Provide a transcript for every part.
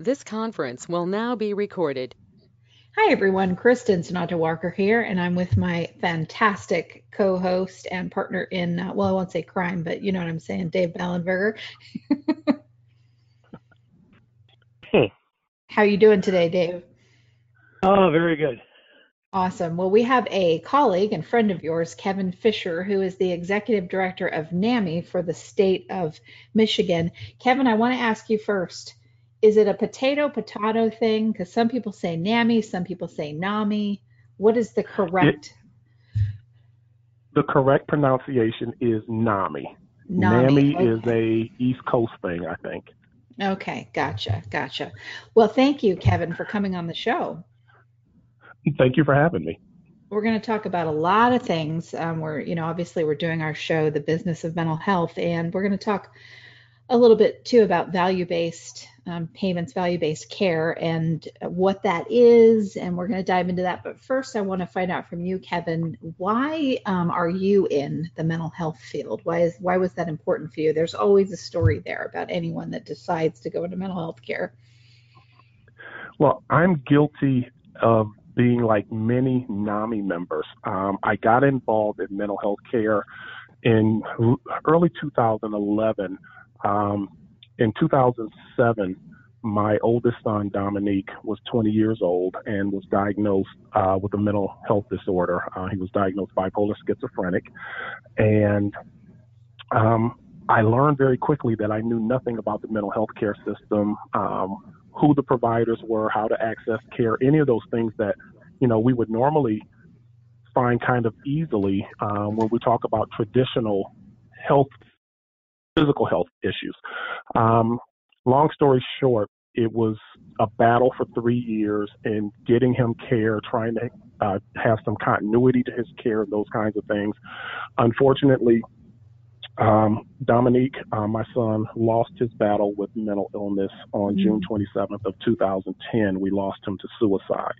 This conference will now be recorded. Hi, everyone. Kristin Sunanta Walker here, and I'm with my fantastic co host and partner in, uh, well, I won't say crime, but you know what I'm saying, Dave Ballenberger. Hey. How are you doing today, Dave? Oh, very good. Awesome. Well, we have a colleague and friend of yours, Kevin Fischer, who is the executive director of NAMI for the state of Michigan. Kevin, I want to ask you first is it a potato potato thing? Because some people say NAMI, some people say NAMI. What is the correct? It, the correct pronunciation is NAMI. NAMI, NAMI okay. is a East Coast thing, I think. Okay, gotcha, gotcha. Well, thank you, Kevin, for coming on the show. Thank you for having me. We're going to talk about a lot of things. Um, we're, you know, obviously we're doing our show, The Business of Mental Health, and we're going to talk a little bit too about value-based um, payments, value-based care, and what that is. And we're going to dive into that. But first, I want to find out from you, Kevin, why um, are you in the mental health field? Why is why was that important for you? There's always a story there about anyone that decides to go into mental health care. Well, I'm guilty of being like many NAMI members. Um, I got involved in mental health care in early 2011 um, in 2007, my oldest son, Dominique, was 20 years old and was diagnosed uh, with a mental health disorder. Uh, he was diagnosed bipolar schizophrenic. And um, I learned very quickly that I knew nothing about the mental health care system, um, who the providers were, how to access care, any of those things that, you know, we would normally find kind of easily um, when we talk about traditional health physical health issues. Um, long story short, it was a battle for three years in getting him care, trying to uh, have some continuity to his care, those kinds of things. Unfortunately, um, Dominique, uh, my son, lost his battle with mental illness on mm-hmm. June 27th of 2010. We lost him to suicide.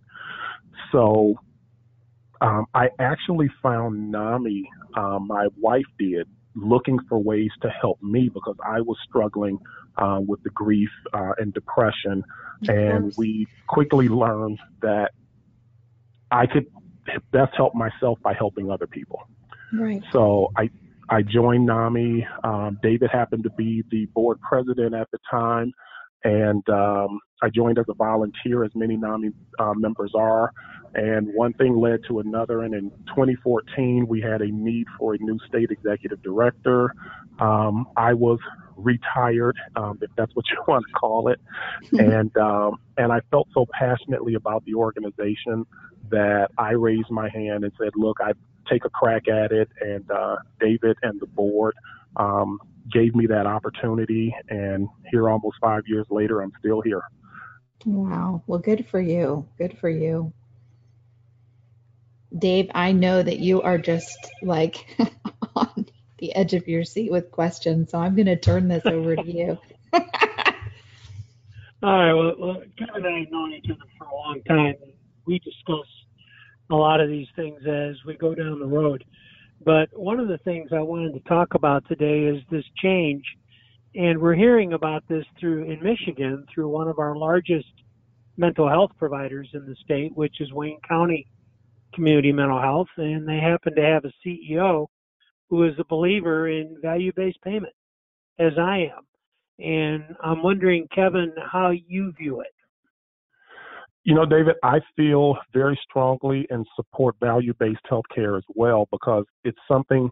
So um, I actually found NAMI. Uh, my wife did looking for ways to help me because I was struggling uh, with the grief uh, and depression. And we quickly learned that I could best help myself by helping other people. Right. So I I joined NAMI. Um, David happened to be the board president at the time, and um, I joined as a volunteer, as many NAMI uh, members are. And one thing led to another. And in 2014, we had a need for a new state executive director. Um, I was retired, um, if that's what you want to call it. and, um, and I felt so passionately about the organization that I raised my hand and said, look, I take a crack at it. And, uh, David and the board, um, gave me that opportunity. And here almost five years later, I'm still here. Wow. Well, good for you. Good for you. Dave, I know that you are just like on the edge of your seat with questions, so I'm going to turn this over to you. All right. Well, well, Kevin and I have known each other for a long time. We discuss a lot of these things as we go down the road. But one of the things I wanted to talk about today is this change, and we're hearing about this through in Michigan through one of our largest mental health providers in the state, which is Wayne County community mental health, and they happen to have a CEO who is a believer in value based payment, as I am. And I'm wondering, Kevin, how you view it. You know, David, I feel very strongly and support value based healthcare as well because it's something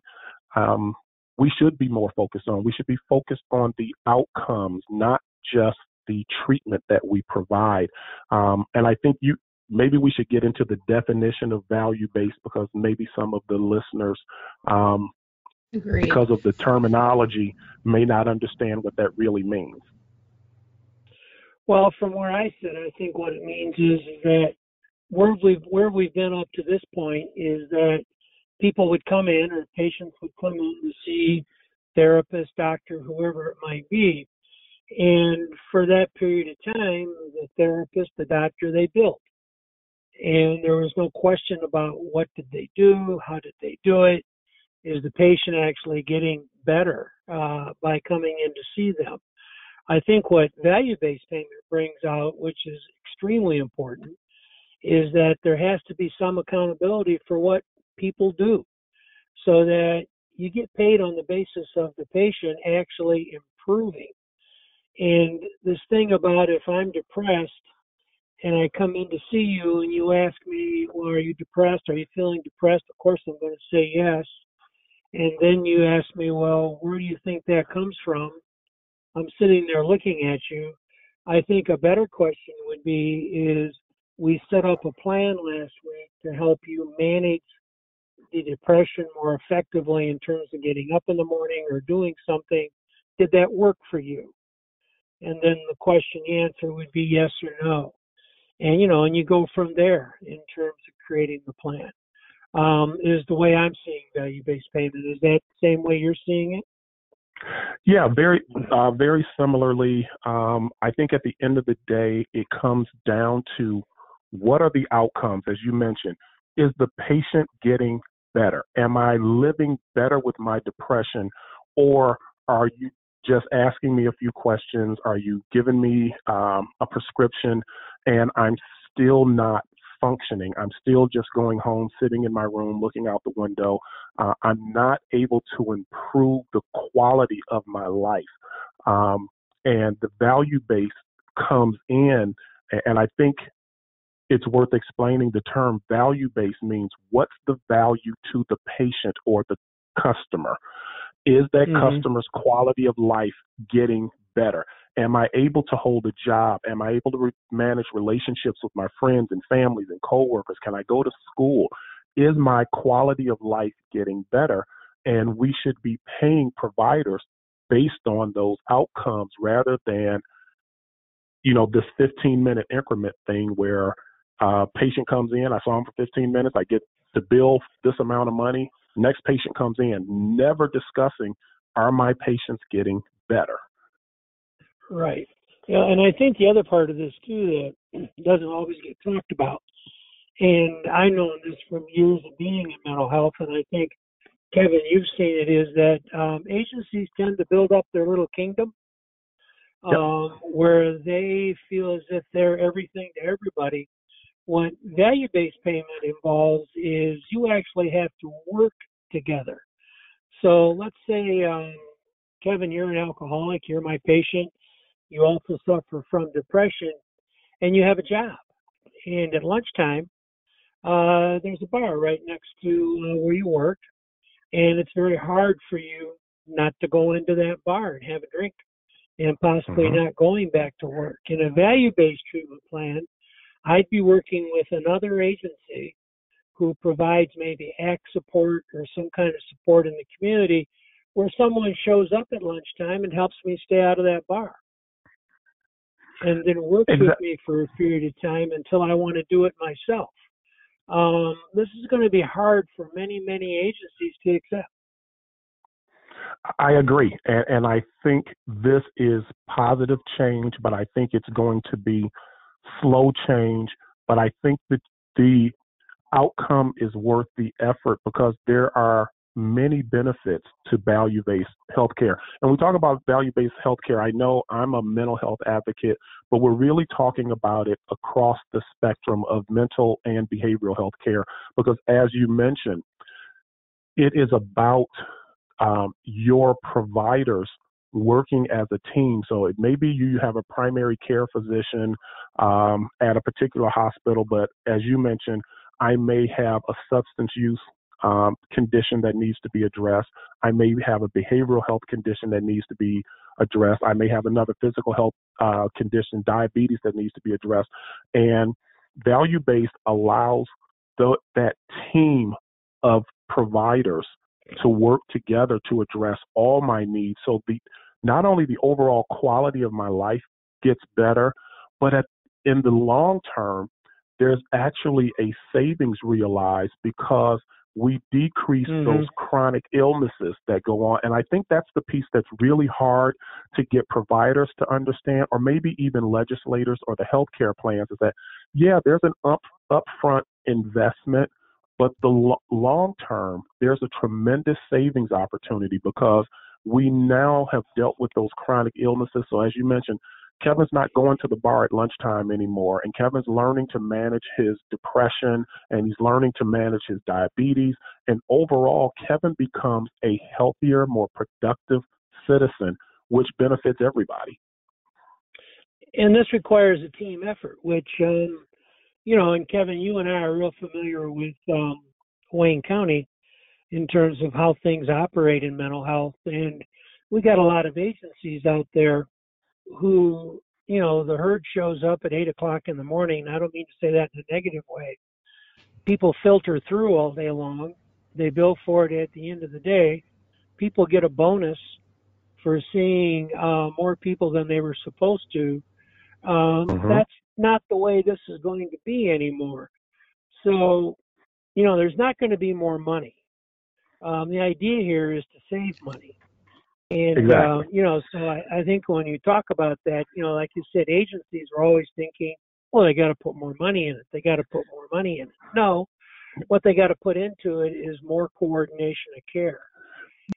um, we should be more focused on. We should be focused on the outcomes, not just the treatment that we provide. Um, and I think you maybe we should get into the definition of value based because maybe some of the listeners um, because of the terminology may not understand what that really means well from where i sit i think what it means is, that where we've where we've been up to this point is that people would come in or patients would come in to see therapist doctor whoever it might be and for that period of time the therapist the doctor they built and there was no question about what did they do, how did they do it, is the patient actually getting better uh, by coming in to see them. I think what value based payment brings out, which is extremely important, is that there has to be some accountability for what people do so that you get paid on the basis of the patient actually improving. And this thing about if I'm depressed and I come in to see you and you ask me, well, are you depressed? Are you feeling depressed? Of course, I'm going to say yes. And then you ask me, well, where do you think that comes from? I'm sitting there looking at you. I think a better question would be is we set up a plan last week to help you manage the depression more effectively in terms of getting up in the morning or doing something. Did that work for you? And then the question answer would be yes or no. And you know, and you go from there in terms of creating the plan. Um, is the way I'm seeing value-based payment. Is that the same way you're seeing it? Yeah, very, uh, very similarly. Um, I think at the end of the day, it comes down to what are the outcomes, as you mentioned. Is the patient getting better? Am I living better with my depression, or are you just asking me a few questions? Are you giving me um, a prescription, and I'm still not functioning. I'm still just going home, sitting in my room, looking out the window. Uh, I'm not able to improve the quality of my life. Um, and the value base comes in, and I think it's worth explaining the term value base means what's the value to the patient or the customer? Is that mm-hmm. customer's quality of life getting better? Am I able to hold a job? Am I able to re- manage relationships with my friends and families and coworkers? Can I go to school? Is my quality of life getting better? And we should be paying providers based on those outcomes rather than, you know, this 15 minute increment thing where a uh, patient comes in, I saw him for 15 minutes, I get the bill this amount of money. Next patient comes in, never discussing are my patients getting better? Right. Yeah, and I think the other part of this too that doesn't always get talked about, and I know this from years of being in mental health, and I think Kevin, you've seen it, is that um, agencies tend to build up their little kingdom, um, yep. where they feel as if they're everything to everybody. What value-based payment involves is you actually have to work together. So let's say, um, Kevin, you're an alcoholic, you're my patient you also suffer from depression, and you have a job. And at lunchtime, uh, there's a bar right next to uh, where you work, and it's very hard for you not to go into that bar and have a drink and possibly mm-hmm. not going back to work. In a value based treatment plan, I'd be working with another agency who provides maybe ACT support or some kind of support in the community where someone shows up at lunchtime and helps me stay out of that bar and then works exactly. with me for a period of time until I want to do it myself. Um, this is going to be hard for many, many agencies to accept. I agree, and, and I think this is positive change, but I think it's going to be slow change. But I think that the outcome is worth the effort because there are many benefits to value based healthcare. And we talk about value based healthcare. I know I'm a mental health advocate, but we're really talking about it across the spectrum of mental and behavioral health care because, as you mentioned, it is about um, your providers working as a team. So it may be you have a primary care physician um, at a particular hospital, but as you mentioned, I may have a substance use um, condition that needs to be addressed. I may have a behavioral health condition that needs to be addressed. I may have another physical health uh, condition, diabetes, that needs to be addressed. And value based allows the, that team of providers to work together to address all my needs. So the not only the overall quality of my life gets better, but at, in the long term, there's actually a savings realized because we decrease mm-hmm. those chronic illnesses that go on. And I think that's the piece that's really hard to get providers to understand, or maybe even legislators or the healthcare plans, is that, yeah, there's an up, upfront investment, but the lo- long term, there's a tremendous savings opportunity because we now have dealt with those chronic illnesses. So as you mentioned, Kevin's not going to the bar at lunchtime anymore, and Kevin's learning to manage his depression and he's learning to manage his diabetes. And overall, Kevin becomes a healthier, more productive citizen, which benefits everybody. And this requires a team effort, which, um, you know, and Kevin, you and I are real familiar with um, Wayne County in terms of how things operate in mental health. And we got a lot of agencies out there who, you know, the herd shows up at eight o'clock in the morning. I don't mean to say that in a negative way. People filter through all day long. They bill for it at the end of the day. People get a bonus for seeing uh, more people than they were supposed to. Um, mm-hmm. That's not the way this is going to be anymore. So, you know, there's not going to be more money. Um, the idea here is to save money. And exactly. uh, you know, so I, I think when you talk about that, you know, like you said, agencies are always thinking, well, they got to put more money in it. They got to put more money in it. No, what they got to put into it is more coordination of care.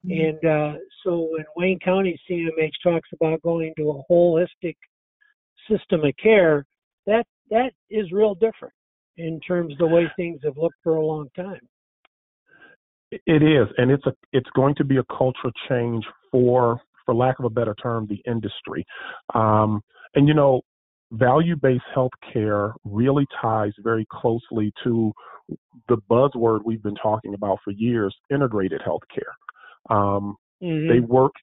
Mm-hmm. And uh, so when Wayne County CMH talks about going to a holistic system of care, that that is real different in terms of the way things have looked for a long time. It is, and it's a it's going to be a cultural change for, for lack of a better term, the industry. Um, and you know, value-based healthcare really ties very closely to the buzzword we've been talking about for years: integrated healthcare. Um, mm-hmm. They work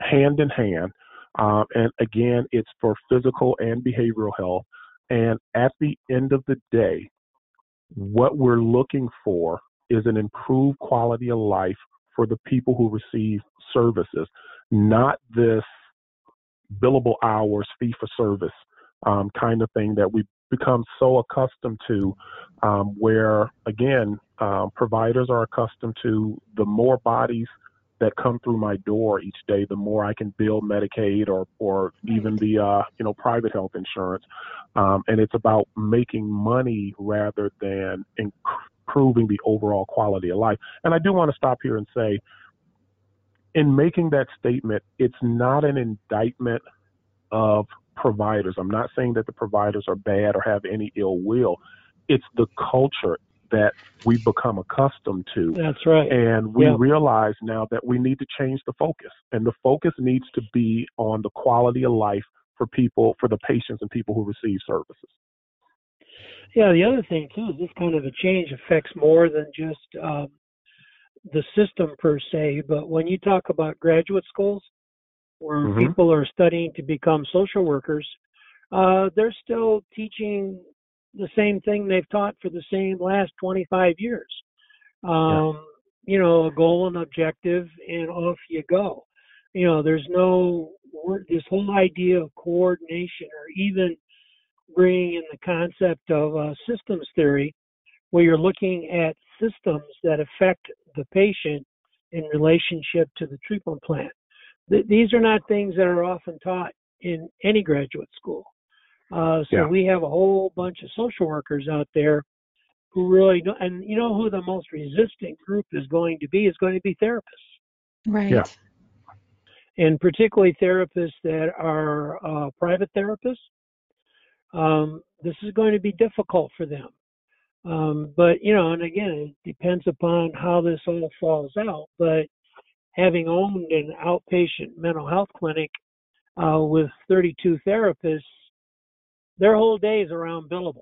hand in hand, uh, and again, it's for physical and behavioral health. And at the end of the day, what we're looking for is an improved quality of life for the people who receive services, not this billable hours, fee for service um, kind of thing that we've become so accustomed to, um, where again, um, providers are accustomed to the more bodies that come through my door each day, the more I can bill Medicaid or or even the uh, you know private health insurance, um, and it's about making money rather than improving the overall quality of life. And I do want to stop here and say, in making that statement, it's not an indictment of providers. I'm not saying that the providers are bad or have any ill will. It's the culture that we've become accustomed to. That's right. And we realize now that we need to change the focus. And the focus needs to be on the quality of life for people, for the patients and people who receive services. Yeah, the other thing too is this kind of a change affects more than just um, the system per se, but when you talk about graduate schools where mm-hmm. people are studying to become social workers, uh, they're still teaching the same thing they've taught for the same last 25 years. Um, yeah. You know, a goal and objective, and off you go. You know, there's no this whole idea of coordination or even bringing in the concept of uh, systems theory, where you're looking at systems that affect the patient in relationship to the treatment plan. Th- these are not things that are often taught in any graduate school. Uh, so yeah. we have a whole bunch of social workers out there who really don't, and you know who the most resistant group is going to be is going to be therapists. Right. Yeah. And particularly therapists that are uh, private therapists. Um, this is going to be difficult for them. Um, but you know, and again, it depends upon how this all falls out. But having owned an outpatient mental health clinic uh, with 32 therapists, their whole day is around billables.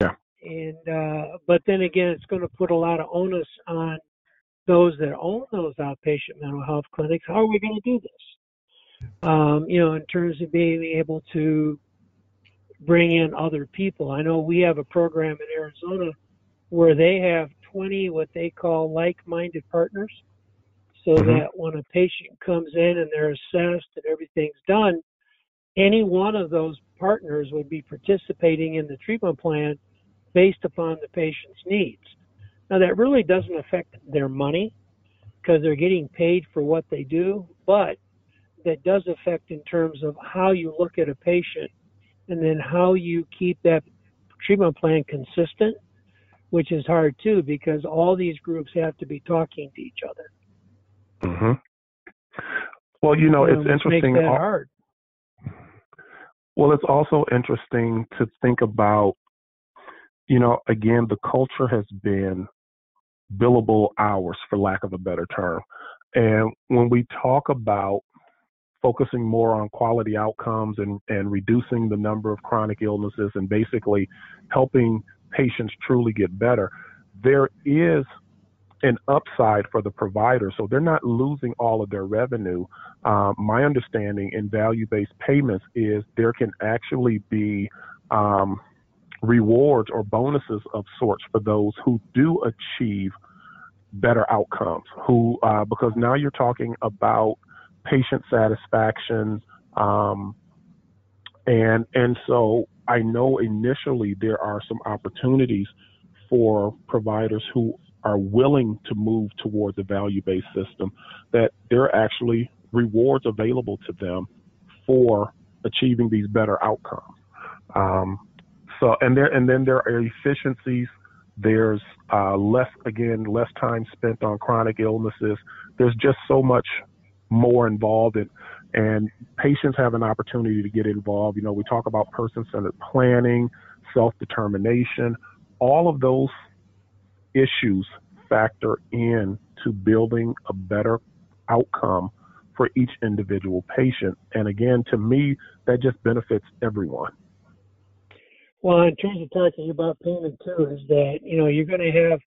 Yeah. And uh, but then again, it's going to put a lot of onus on those that own those outpatient mental health clinics. How are we going to do this? Um, you know, in terms of being able to bring in other people. I know we have a program in Arizona where they have 20 what they call like-minded partners so mm-hmm. that when a patient comes in and they're assessed and everything's done any one of those partners would be participating in the treatment plan based upon the patient's needs now that really doesn't affect their money because they're getting paid for what they do but that does affect in terms of how you look at a patient and then how you keep that treatment plan consistent, which is hard too because all these groups have to be talking to each other. Mm-hmm. Well, you know, you it's interesting. Makes that hard. Well, it's also interesting to think about, you know, again, the culture has been billable hours, for lack of a better term. And when we talk about focusing more on quality outcomes and, and reducing the number of chronic illnesses and basically helping patients truly get better, there is an upside for the provider. So they're not losing all of their revenue. Um, my understanding in value based payments is there can actually be um, rewards or bonuses of sorts for those who do achieve better outcomes, who, uh, because now you're talking about patient satisfaction. Um, and, and so I know initially there are some opportunities for providers who are willing to move towards a value based system that there are actually rewards available to them for achieving these better outcomes. Um, so, and there, and then there are efficiencies. There's uh, less, again, less time spent on chronic illnesses. There's just so much more involved in, and patients have an opportunity to get involved. You know, we talk about person-centered planning, self-determination. All of those issues factor in to building a better outcome for each individual patient. And again, to me, that just benefits everyone. Well, in terms of talking about payment too, is that you know you're going to have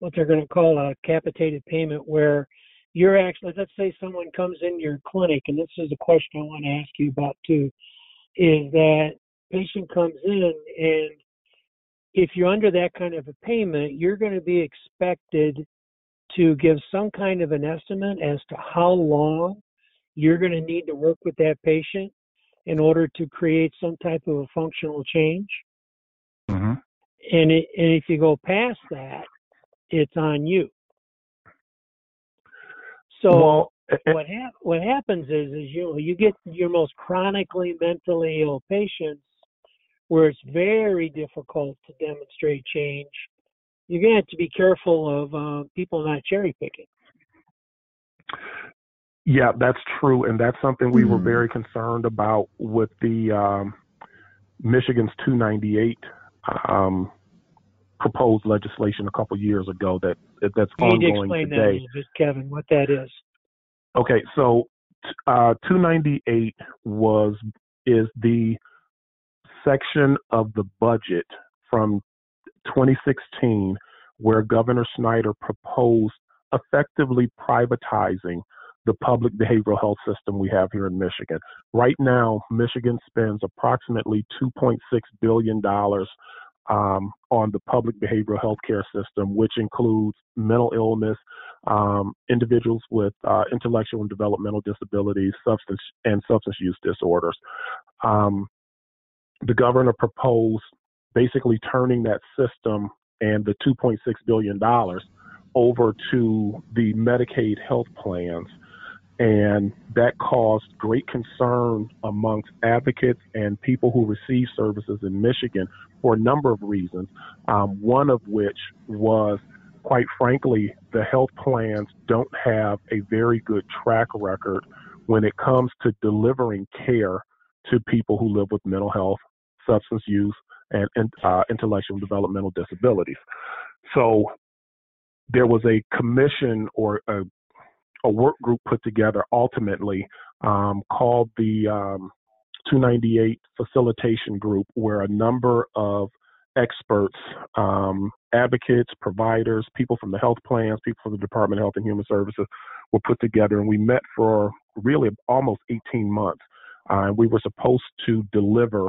what they're going to call a capitated payment, where you're actually, let's say, someone comes in your clinic, and this is a question I want to ask you about too, is that patient comes in and if you're under that kind of a payment, you're going to be expected to give some kind of an estimate as to how long you're going to need to work with that patient in order to create some type of a functional change. Mm-hmm. And, it, and if you go past that, it's on you. So well, what hap- what happens is is you you get your most chronically mentally ill patients where it's very difficult to demonstrate change. You're going to have to be careful of uh, people not cherry picking. Yeah, that's true, and that's something we Mhm. were very concerned about with the um, Michigan's 298 um, proposed legislation a couple years ago. That that's You need to ongoing explain today. bit, Kevin, what that is. Okay, so uh, 298 was is the section of the budget from 2016 where Governor Snyder proposed effectively privatizing the public behavioral health system we have here in Michigan. Right now, Michigan spends approximately 2.6 billion dollars um, on the public behavioral health care system, which includes mental illness, um, individuals with uh, intellectual and developmental disabilities, substance and substance use disorders. Um, the governor proposed basically turning that system and the 2.6 billion dollars over to the Medicaid health plans. And that caused great concern amongst advocates and people who receive services in Michigan for a number of reasons. Um, one of which was, quite frankly, the health plans don't have a very good track record when it comes to delivering care to people who live with mental health, substance use, and, and uh, intellectual developmental disabilities. So there was a commission or a, a work group put together ultimately um, called the um, 298 Facilitation Group, where a number of experts, um, advocates, providers, people from the health plans, people from the Department of Health and Human Services were put together, and we met for really almost 18 months. Uh, we were supposed to deliver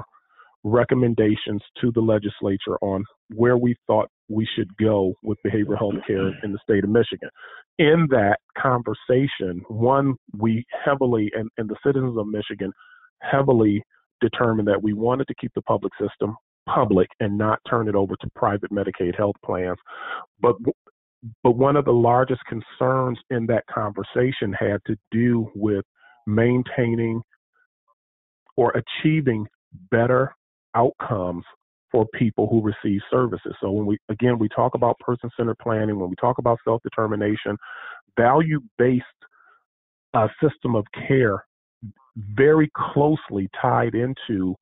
recommendations to the legislature on where we thought we should go with behavioral health care in the state of Michigan. In that conversation, one, we heavily, and, and the citizens of Michigan heavily determined that we wanted to keep the public system public and not turn it over to private Medicaid health plans. But but one of the largest concerns in that conversation had to do with maintaining or achieving better outcomes for people who receive services. So when we again we talk about person-centered planning, when we talk about self-determination, value-based uh, system of care very closely tied into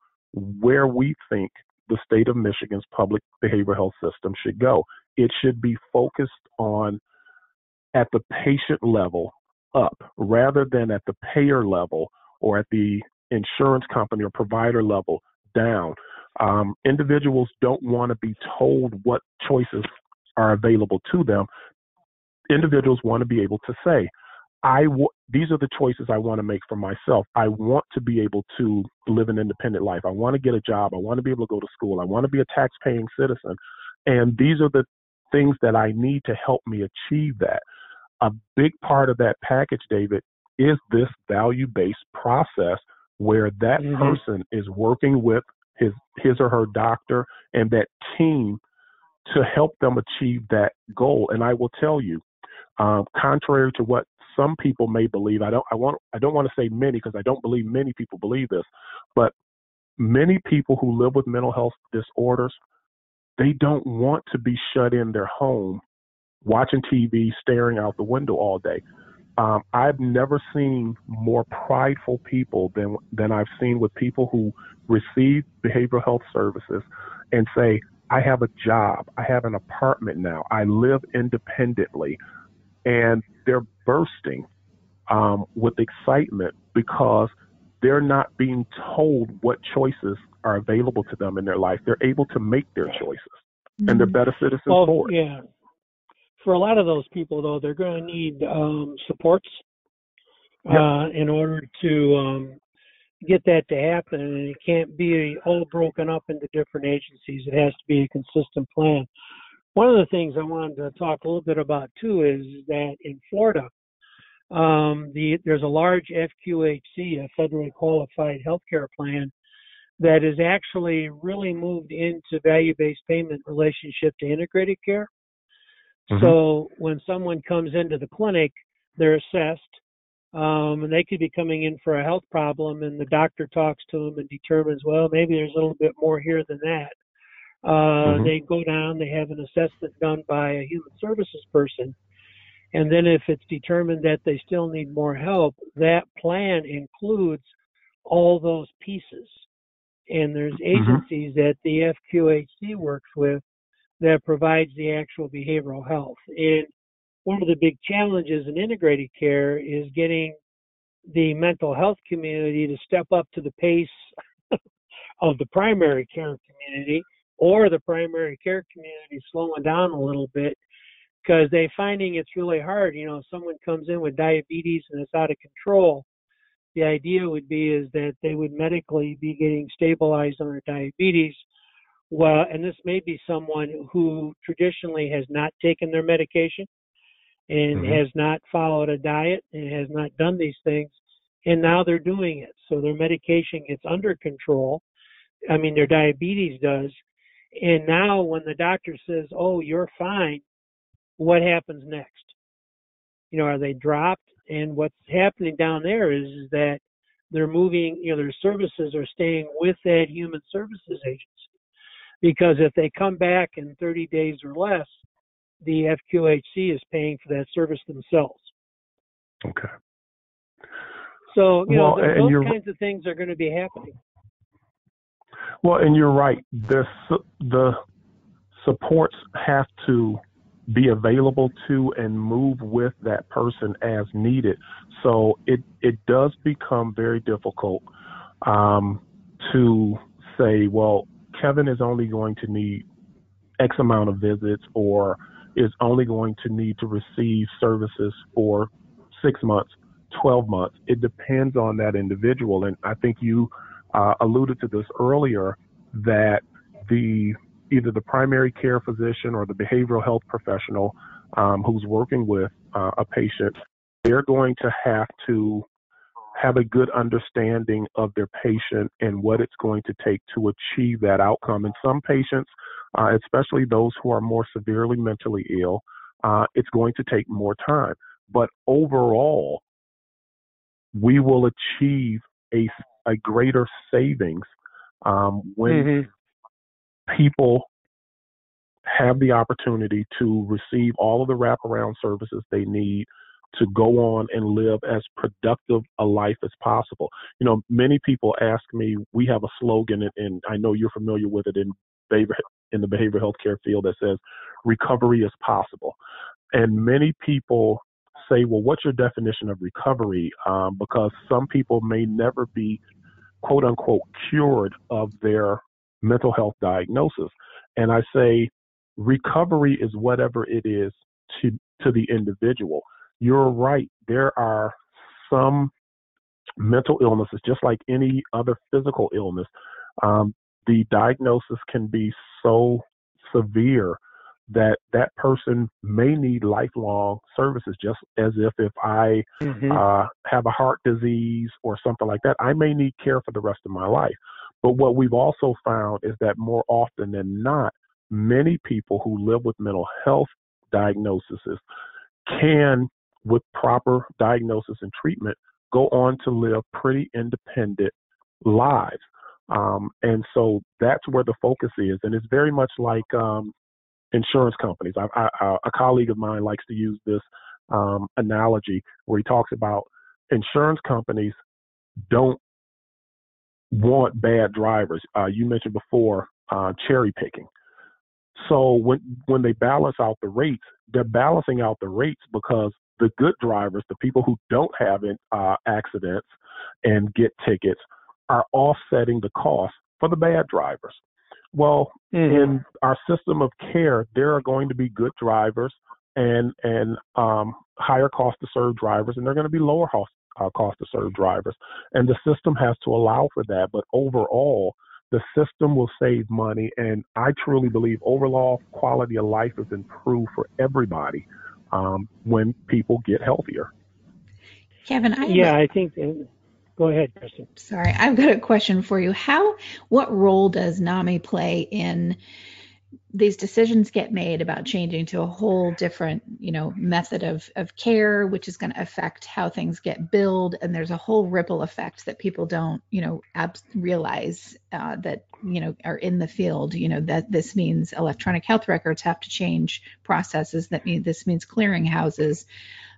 where we think the state of Michigan's public behavioral health system should go. It should be focused on at the patient level up rather than at the payer level or at the insurance company or provider level down. Um, individuals don't want to be told what choices are available to them. Individuals want to be able to say, I w- these are the choices I want to make for myself. I want to be able to live an independent life. I want to get a job. I want to be able to go to school. I want to be a tax paying citizen. And these are the things that I need to help me achieve that. A big part of that package, David, is this value based process where that mm-hmm. person is working with his his or her doctor and that team to help them achieve that goal. And I will tell you, um, contrary to what some people may believe, I don't I want I don't want to say many because I don't believe many people believe this, but many people who live with mental health disorders, they don't want to be shut in their home watching TV, staring out the window all day. Um, I've never seen more prideful people than than I've seen with people who receive behavioral health services and say, "I have a job, I have an apartment now, I live independently," and they're bursting um, with excitement because they're not being told what choices are available to them in their life. They're able to make their choices, mm-hmm. and they're better citizens well, for it. Yeah, for a lot of those people, though, they're going to need um, supports yep. uh, in order to um, get that to happen. And it can't be all broken up into different agencies. It has to be a consistent plan. One of the things I wanted to talk a little bit about too is that in Florida, um, the, there's a large FQHC, a federally qualified healthcare plan, that has actually really moved into value-based payment relationship to integrated care. Mm-hmm. So when someone comes into the clinic, they're assessed, um, and they could be coming in for a health problem, and the doctor talks to them and determines, well, maybe there's a little bit more here than that. Uh, mm-hmm. They go down, they have an assessment done by a human services person, and then if it's determined that they still need more help, that plan includes all those pieces. And there's mm-hmm. agencies mm-hmm. that the FQHC works with that provides the actual behavioral health. And one of the big challenges in integrated care is getting the mental health community to step up to the pace of the primary care community or the primary care community slowing down a little bit because they're finding it's really hard. You know, if someone comes in with diabetes and it's out of control, the idea would be is that they would medically be getting stabilized on their diabetes well, and this may be someone who traditionally has not taken their medication and mm-hmm. has not followed a diet and has not done these things, and now they're doing it. So their medication gets under control. I mean, their diabetes does. And now, when the doctor says, "Oh, you're fine," what happens next? You know, are they dropped? And what's happening down there is, is that they're moving. You know, their services are staying with that human services agency because if they come back in 30 days or less, the FQHC is paying for that service themselves. Okay. So you well, know those kinds of things are going to be happening. Well, and you're right. The the supports have to be available to and move with that person as needed. So it it does become very difficult um, to say, well, Kevin is only going to need X amount of visits or is only going to need to receive services for six months, 12 months. It depends on that individual. And I think you uh, alluded to this earlier that the either the primary care physician or the behavioral health professional um, who's working with uh, a patient, they're going to have to have a good understanding of their patient and what it's going to take to achieve that outcome. And some patients, uh, especially those who are more severely mentally ill, uh, it's going to take more time. But overall, we will achieve a, a greater savings um, when mm-hmm. people have the opportunity to receive all of the wraparound services they need to go on and live as productive a life as possible. You know, many people ask me, we have a slogan, and I know you're familiar with it in in the behavioral health care field that says recovery is possible. And many people say, well, what's your definition of recovery? Um, because some people may never be quote unquote cured of their mental health diagnosis. And I say recovery is whatever it is to, to the individual. You're right. There are some mental illnesses, just like any other physical illness. Um, the diagnosis can be so severe that that person may need lifelong services just as if if i mm-hmm. uh, have a heart disease or something like that i may need care for the rest of my life but what we've also found is that more often than not many people who live with mental health diagnoses can with proper diagnosis and treatment go on to live pretty independent lives um, and so that's where the focus is and it's very much like um, insurance companies. I, I, a colleague of mine likes to use this um, analogy where he talks about insurance companies don't want bad drivers. Uh, you mentioned before uh, cherry picking. So when when they balance out the rates, they're balancing out the rates because the good drivers, the people who don't have uh, accidents and get tickets, are offsetting the cost for the bad drivers. Well, mm-hmm. in our system of care, there are going to be good drivers and and um, higher cost to serve drivers, and they're going to be lower cost uh, cost to serve drivers, and the system has to allow for that. But overall, the system will save money, and I truly believe overall quality of life is improved for everybody um, when people get healthier. Kevin, I yeah, I think uh, Go ahead, Kristin. Sorry, I've got a question for you. How, what role does NAMI play in these decisions get made about changing to a whole different, you know, method of, of care, which is going to affect how things get billed. And there's a whole ripple effect that people don't, you know, ab- realize uh, that, you know, are in the field. You know, that this means electronic health records have to change processes. That mean this means clearinghouses.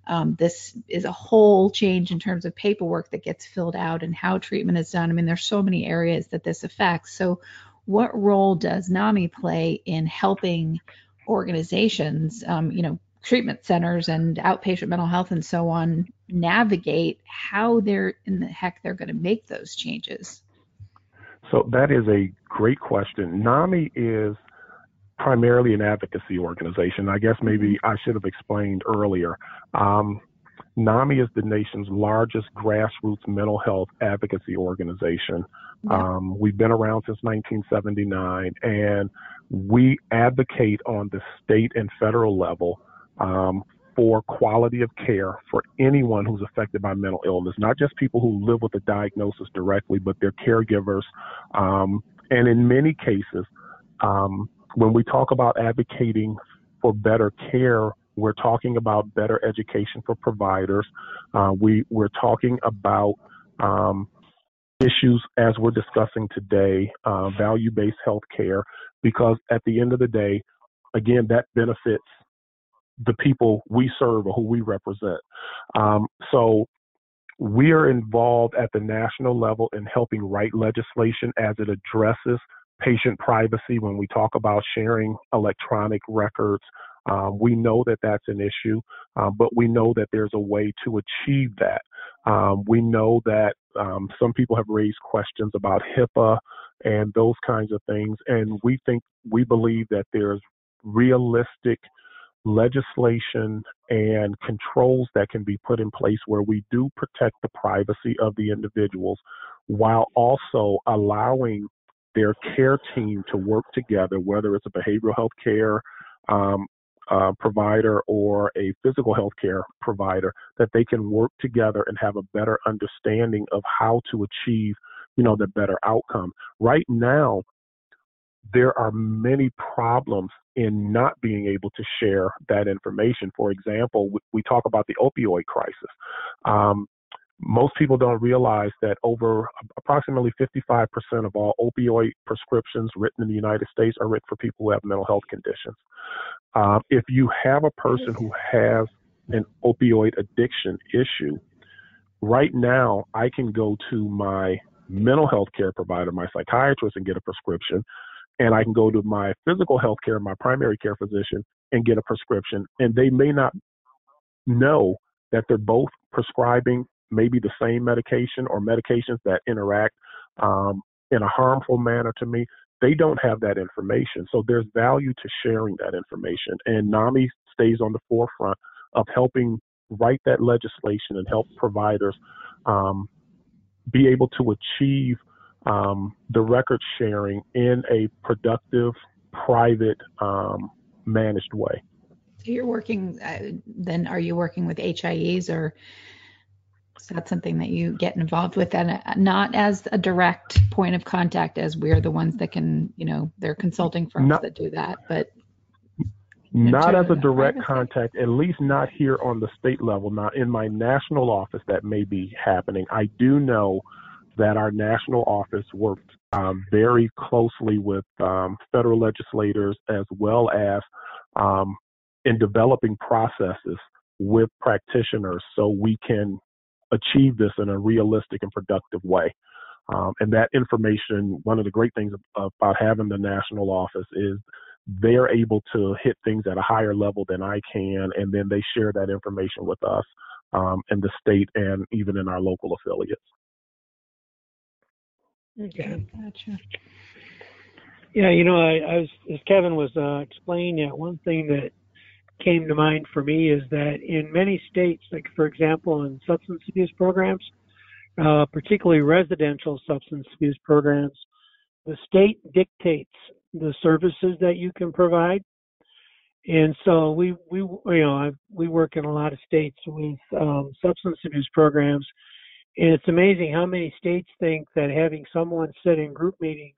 Um, this is a whole change in terms of paperwork that gets filled out and how treatment is done. I mean, there's so many areas that this affects. So, what role does NAMI play in helping organizations, um, you know, treatment centers and outpatient mental health and so on, navigate how they're in the heck they're going to make those changes? So that is a great question. NAMI is primarily an advocacy organization. I guess maybe mm-hmm. I should have explained earlier. Um, NAMI is the nation's largest grassroots mental health advocacy organization. Um, we've been around since 1979, and we advocate on the state and federal level um, for quality of care for anyone who's affected by mental illness, not just people who live with a diagnosis directly, but their caregivers. Um, and in many cases, um, when we talk about advocating for better care, we're talking about better education for providers. Uh, we we're talking about um, issues as we're discussing today, uh, value-based healthcare, because at the end of the day, again, that benefits the people we serve or who we represent. Um, so we are involved at the national level in helping write legislation as it addresses patient privacy when we talk about sharing electronic records. Um, we know that that's an issue, um, but we know that there's a way to achieve that. Um, we know that um, some people have raised questions about HIPAA and those kinds of things, and we think we believe that there's realistic legislation and controls that can be put in place where we do protect the privacy of the individuals while also allowing their care team to work together, whether it's a behavioral health care um, uh, provider or a physical health care provider, that they can work together and have a better understanding of how to achieve, you know, the better outcome. Right now, there are many problems in not being able to share that information. For example, we talk about the opioid crisis. Um, most people don't realize that over approximately 55% of all opioid prescriptions written in the United States are written for people who have mental health conditions. Um, if you have a person who has an opioid addiction issue. Right now, I can go to my mental health care provider, my psychiatrist, and get a prescription. And I can go to my physical health care, my primary care physician, and get a prescription. And they may not know that they're both prescribing maybe the same medication or medications that interact um, in a harmful manner to me. They don't have that information. So there's value to sharing that information. And NAMI stays on the forefront of helping write that legislation and help providers um, be able to achieve um, the record sharing in a productive, private, um, managed way. So you're working, uh, then are you working with HIEs or is that something that you get involved with and uh, not as a direct point of contact as we're the ones that can, you know, they're consulting firms not, that do that, but not as a direct contact, at least not here on the state level. Not in my national office, that may be happening. I do know that our national office works um, very closely with um, federal legislators as well as um, in developing processes with practitioners so we can achieve this in a realistic and productive way. Um, and that information, one of the great things about having the national office is they're able to hit things at a higher level than I can, and then they share that information with us um, in the state and even in our local affiliates. Okay. Gotcha. Yeah, you know, I, I was as Kevin was uh, explaining that one thing that came to mind for me is that in many states, like for example, in substance abuse programs, uh, particularly residential substance abuse programs, the state dictates the services that you can provide. And so we, we, you know, I, we work in a lot of states with um, substance abuse programs, and it's amazing how many states think that having someone sit in group meetings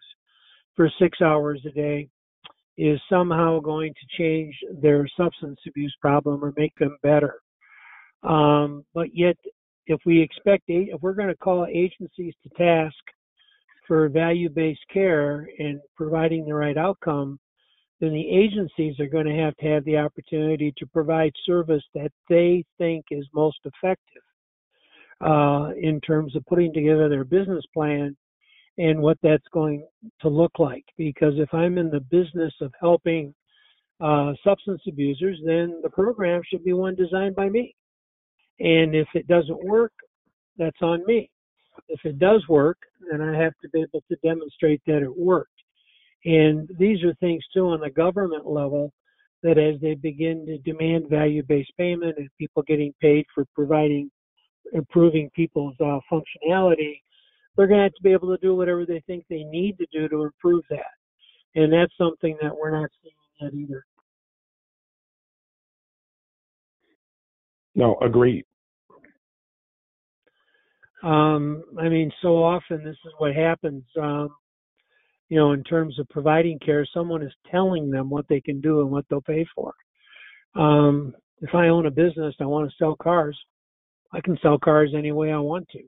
for six hours a day is somehow going to change their substance abuse problem or make them better. Um, but yet, if we expect, if we're going to call agencies to task for value-based care and providing the right outcome, then the agencies are going to have to have the opportunity to provide service that they think is most effective uh, in terms of putting together their business plan and what that's going to look like. Because if I'm in the business of helping uh, substance abusers, then the program should be one designed by me. And if it doesn't work, that's on me. If it does work, then I have to be able to demonstrate that it worked. And these are things too on the government level that as they begin to demand value-based payment and people getting paid for providing, improving people's uh, functionality, they're going to have to be able to do whatever they think they need to do to improve that. And that's something that we're not seeing yet either. No, agreed. Um, I mean, so often this is what happens. Um, you know, in terms of providing care, someone is telling them what they can do and what they'll pay for. Um, if I own a business, I want to sell cars. I can sell cars any way I want to.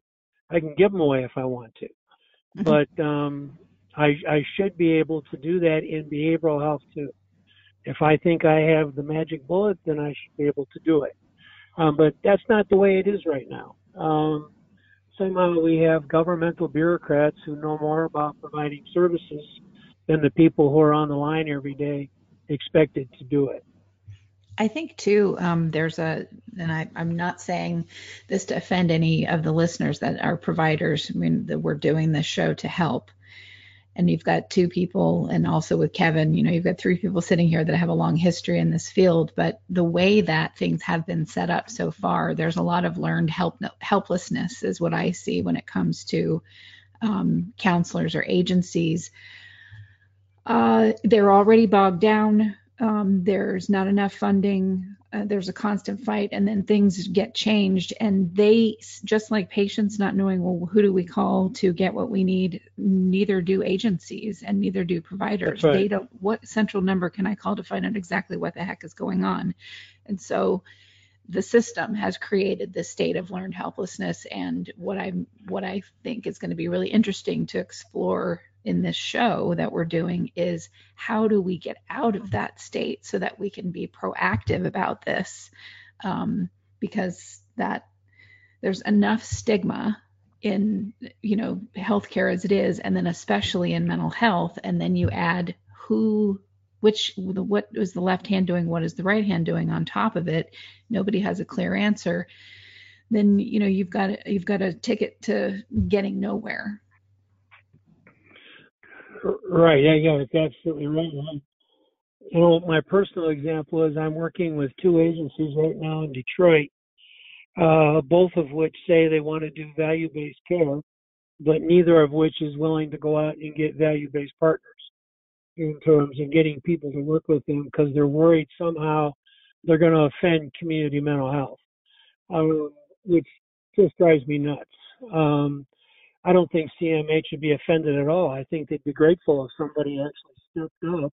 I can give them away if I want to, mm-hmm. but um, I, I should be able to do that in behavioral health too. If I think I have the magic bullet, then I should be able to do it. Um, but that's not the way it is right now. Um, somehow we have governmental bureaucrats who know more about providing services than the people who are on the line every day expected to do it. I think too, um, there's a, and I, am not saying this to offend any of the listeners that are providers. I mean, that we're doing this show to help. And you've got two people, and also with Kevin, you know, you've got three people sitting here that have a long history in this field. But the way that things have been set up so far, there's a lot of learned help helplessness, is what I see when it comes to um, counselors or agencies. Uh, they're already bogged down um, there's not enough funding, uh, there's a constant fight, and then things get changed. And they, just like patients not knowing, well, who do we call to get what we need, neither do agencies and neither do providers. Right. They don't, what central number can I call to find out exactly what the heck is going on? And so the system has created this state of learned helplessness. And what I what I think is going to be really interesting to explore in this show that we're doing is how do we get out of that state so that we can be proactive about this? Um, because that there's enough stigma in you know healthcare as it is, and then especially in mental health, and then you add who which what is the left hand doing what is the right hand doing on top of it? Nobody has a clear answer. Then you know you've got you've got a ticket to getting nowhere right yeah yeah it's absolutely right you know my personal example is i'm working with two agencies right now in detroit uh, both of which say they want to do value-based care but neither of which is willing to go out and get value-based partners in terms of getting people to work with them because they're worried somehow they're going to offend community mental health, um, which just drives me nuts. Um, I don't think CMH should be offended at all. I think they'd be grateful if somebody actually stepped up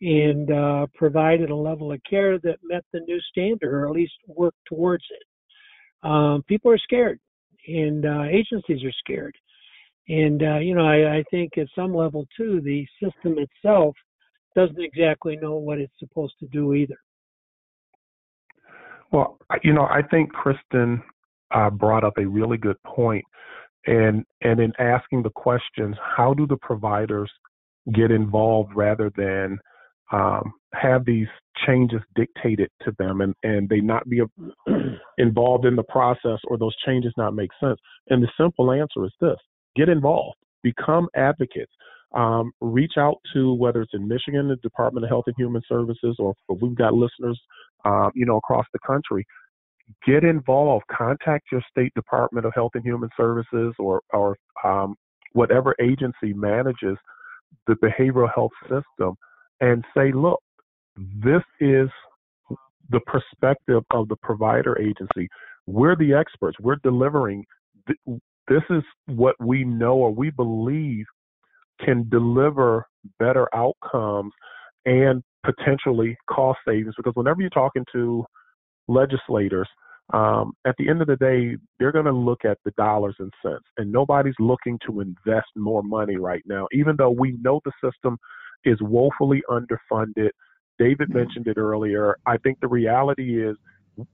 and uh, provided a level of care that met the new standard, or at least worked towards it. Um, people are scared, and uh, agencies are scared. And uh, you know, I, I think at some level too, the system itself doesn't exactly know what it's supposed to do either. Well, you know, I think Kristin uh, brought up a really good point, and and in asking the questions, how do the providers get involved rather than um, have these changes dictated to them and, and they not be involved in the process or those changes not make sense? And the simple answer is this get involved, become advocates. Um, reach out to whether it's in Michigan, the Department of Health and Human Services, or we've got listeners, um, you know, across the country. Get involved. Contact your state Department of Health and Human Services, or or um, whatever agency manages the behavioral health system, and say, look, this is the perspective of the provider agency. We're the experts. We're delivering this is what we know or we believe can deliver better outcomes and potentially cost savings. Because whenever you're talking to legislators, um, at the end of the day, they're going to look at the dollars and cents, and nobody's looking to invest more money right now, even though we know the system is woefully underfunded. David mentioned it earlier. I think the reality is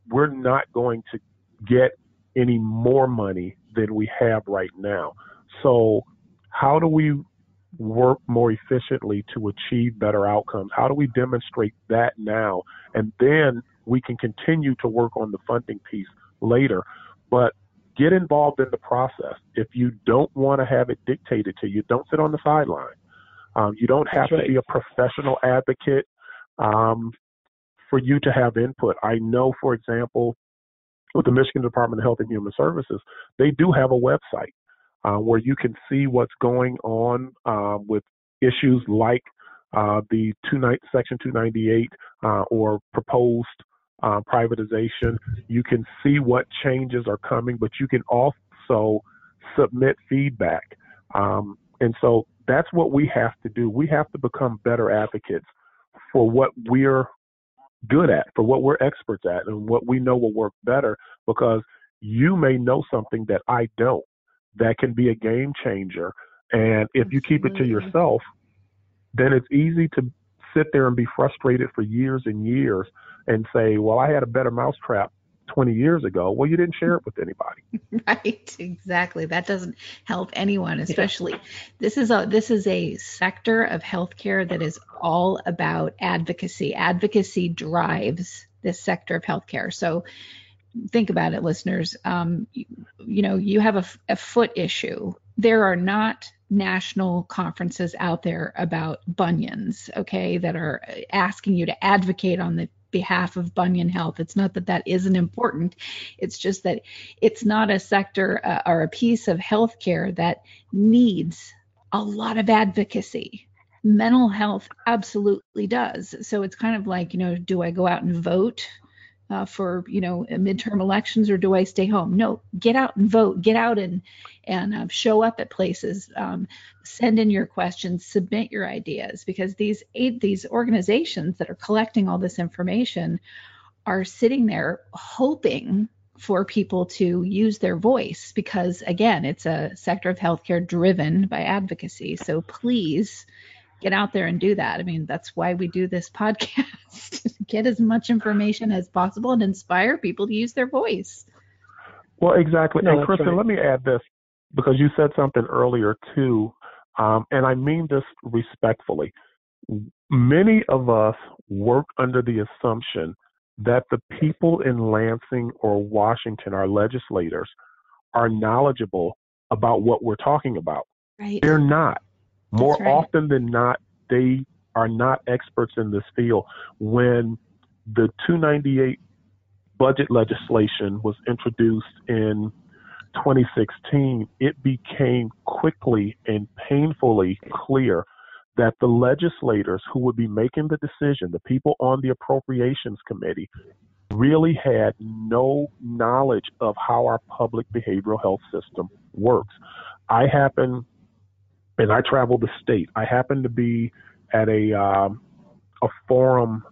we're not going to get any more money than we have right now. So, how do we work more efficiently to achieve better outcomes? How do we demonstrate that now? And then we can continue to work on the funding piece later. But get involved in the process. If you don't want to have it dictated to you, don't sit on the sideline. Um, you don't have right. to be a professional advocate um, for you to have input. I know, for example, with the Michigan Department of Health and Human Services, they do have a website uh, where you can see what's going on uh, with issues like uh, the two Section 298 uh, or proposed uh, privatization. You can see what changes are coming, but you can also submit feedback. Um, and so that's what we have to do. We have to become better advocates for what we're good at, for what we're experts at, and what we know will work better because you may know something that I don't that can be a game changer. And if you keep it to yourself, then it's easy to sit there and be frustrated for years and years and say, well, I had a better mousetrap 20 years ago. Well, you didn't share it with anybody. Right, exactly. That doesn't help anyone, especially yeah. this is a this is a sector of healthcare that is all about advocacy. Advocacy drives this sector of healthcare. So think about it, listeners. Um, you, you, know, you have a, a foot issue. There are not national conferences out there about bunions, okay, that are asking you to advocate on the behalf of bunion health. It's not that that isn't important. It's just that it's not a sector uh, or a piece of healthcare that needs a lot of advocacy. Mental health absolutely does. So it's kind of like, you know, do I go out and vote uh, for you know midterm elections or do I stay home? No, get out and vote. Get out and and uh, show up at places. Um, send in your questions. Submit your ideas because these eight these organizations that are collecting all this information are sitting there hoping for people to use their voice because again it's a sector of healthcare driven by advocacy so please get out there and do that i mean that's why we do this podcast get as much information as possible and inspire people to use their voice. Well, exactly. No, and Kristin, right. let me add this because you said something earlier too, um, and I mean this respectfully. Many of us work under the assumption that the people in Lansing or Washington, our legislators, are knowledgeable about what we're talking about. Right. They're not. More right. often than not, they are not experts in this field. When the 298 budget legislation was introduced in 2016, it became quickly and painfully clear that the legislators who would be making the decision, the people on the appropriations committee, really had no knowledge of how our public behavioral health system works. I happen, and I travel the state. I happened to be at a um, a forum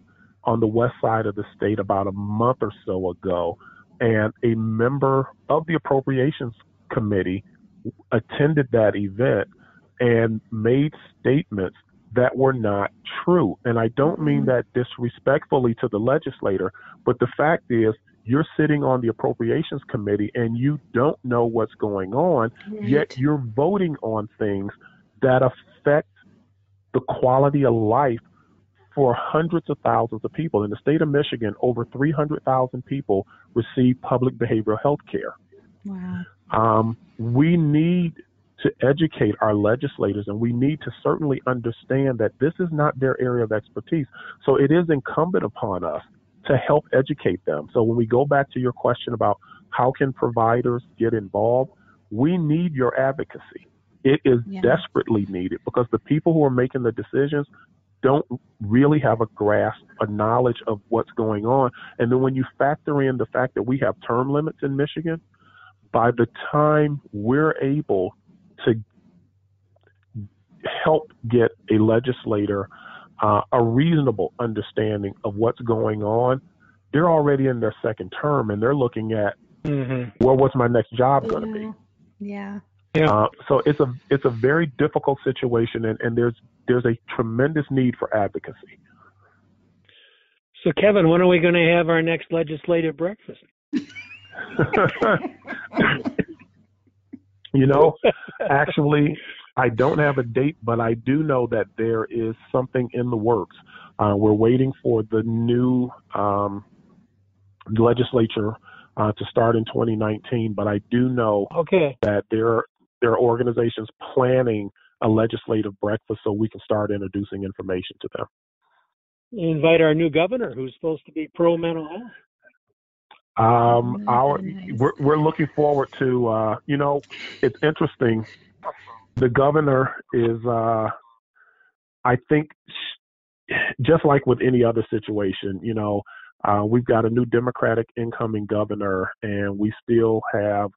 on the west side of the state about a month or so ago, and a member of the appropriations committee attended that event and made statements that were not true. And I don't mean that disrespectfully to the legislator, but the fact is, you're sitting on the appropriations committee and you don't know what's going on, yet you're voting on things that affect the quality of life for hundreds of thousands of people. In the state of Michigan, over 300,000 people receive public behavioral health care. Wow. Um, we need to educate our legislators and we need to certainly understand that this is not their area of expertise. So it is incumbent upon us to help educate them. So when we go back to your question about how can providers get involved, we need your advocacy. It is Yeah. desperately needed because the people who are making the decisions don't really have a grasp, a knowledge of what's going on. And then when you factor in the fact that we have term limits in Michigan, by the time we're able to help get a legislator uh, a reasonable understanding of what's going on, they're already in their second term and they're looking at Mhm. well, what's my next job going to be? Yeah. Yeah. Uh, so it's a it's a very difficult situation, and, and there's there's a tremendous need for advocacy. So, Kevin, when are we going to have our next legislative breakfast? you know, actually, I don't have a date, but I do know that there is something in the works. Uh, we're waiting for the new um, legislature uh, to start in 2019, but I do know Okay. that there are, there are organizations planning a legislative breakfast so we can start introducing information to them. Invite our new governor, who's supposed to be pro mental health. Um, Oh, our nice. we're we're looking forward to uh, you know it's interesting. The governor is uh, I think just like with any other situation, you know, uh, we've got a new Democratic incoming governor, and we still have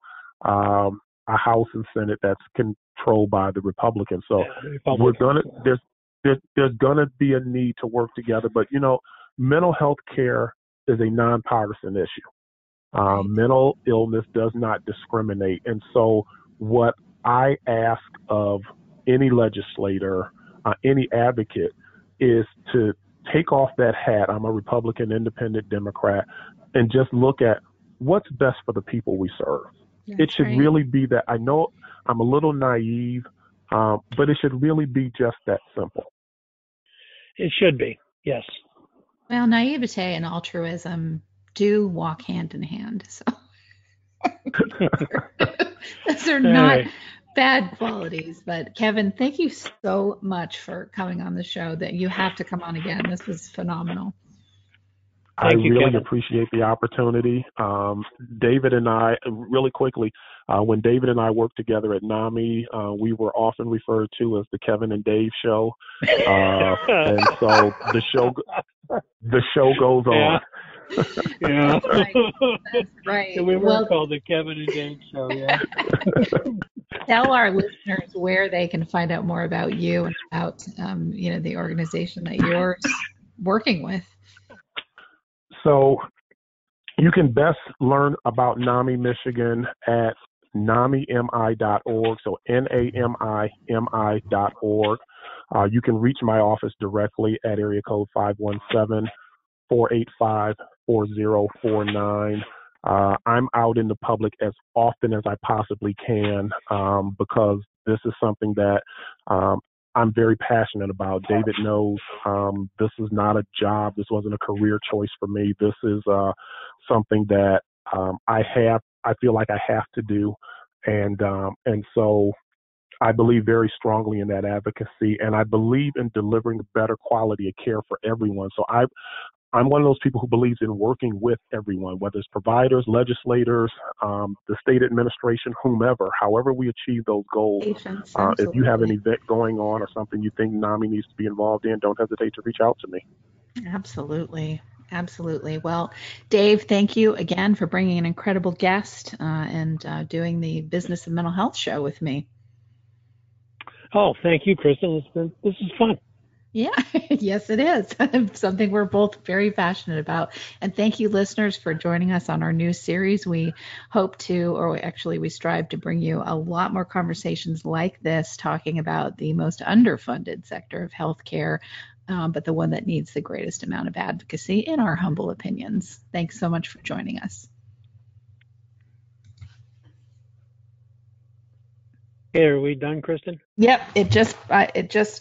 um, a House and Senate that's controlled by the Republicans. So Yeah, Republican. we're gonna there's there's there's gonna be a need to work together. But you know, mental health care is a nonpartisan issue. Um, mental illness does not discriminate, and so what I ask of any legislator, uh, any advocate, is to take off that hat. I'm a Republican, Independent, Democrat, and just look at what's best for the people we serve it should right. really be that. I know I'm a little naive, um, but it should really be just that simple. It should be. Yes. Well, naivete and altruism do walk hand in hand. So those are not Hey. bad qualities. But Kevin, thank you so much for coming on the show. That you have to come on again. This was phenomenal. I you, really Kevin. appreciate the opportunity. Um, David and I, really quickly, uh, when David and I worked together at NAMI, uh, we were often referred to as the Kevin and Dave show. Uh, and so the show, the show goes on. Yeah. Right. That's right. we were Well, called the Kevin and Dave Show. Yeah. tell our listeners where they can find out more about you and about um, you know the organization that you're working with. So you can best learn about NAMI Michigan at namimi.org. So N-A-M-I-M-I.org. Uh, you can reach my office directly at area code 517 485 4049. Uh, I'm out in the public as often as I possibly can um, because this is something that um, I'm very passionate about. David knows um, this is not a job. This wasn't a career choice for me. This is uh, something that um, I have. I feel like I have to do, and um, and so I believe very strongly in that advocacy, and I believe in delivering better quality of care for everyone. So I, I'm one of those people who believes in working with everyone, whether it's providers, legislators, um, the state administration, whomever. However, we achieve those goals. Patients, Uh, if you have an event going on or something you think NAMI needs to be involved in, don't hesitate to reach out to me. Absolutely. Absolutely. Well, Dave, thank you again for bringing an incredible guest uh, and uh, doing the Business of Mental Health show with me. Oh, thank you, Kristin. It's been this is fun. Yeah, yes, it is. Something we're both very passionate about. And thank you, listeners, for joining us on our new series. We hope to, or actually, we strive to bring you a lot more conversations like this, talking about the most underfunded sector of healthcare, um, but the one that needs the greatest amount of advocacy, in our humble opinions. Thanks so much for joining us. Hey, are we done, Kristin? Yep, it just, I it just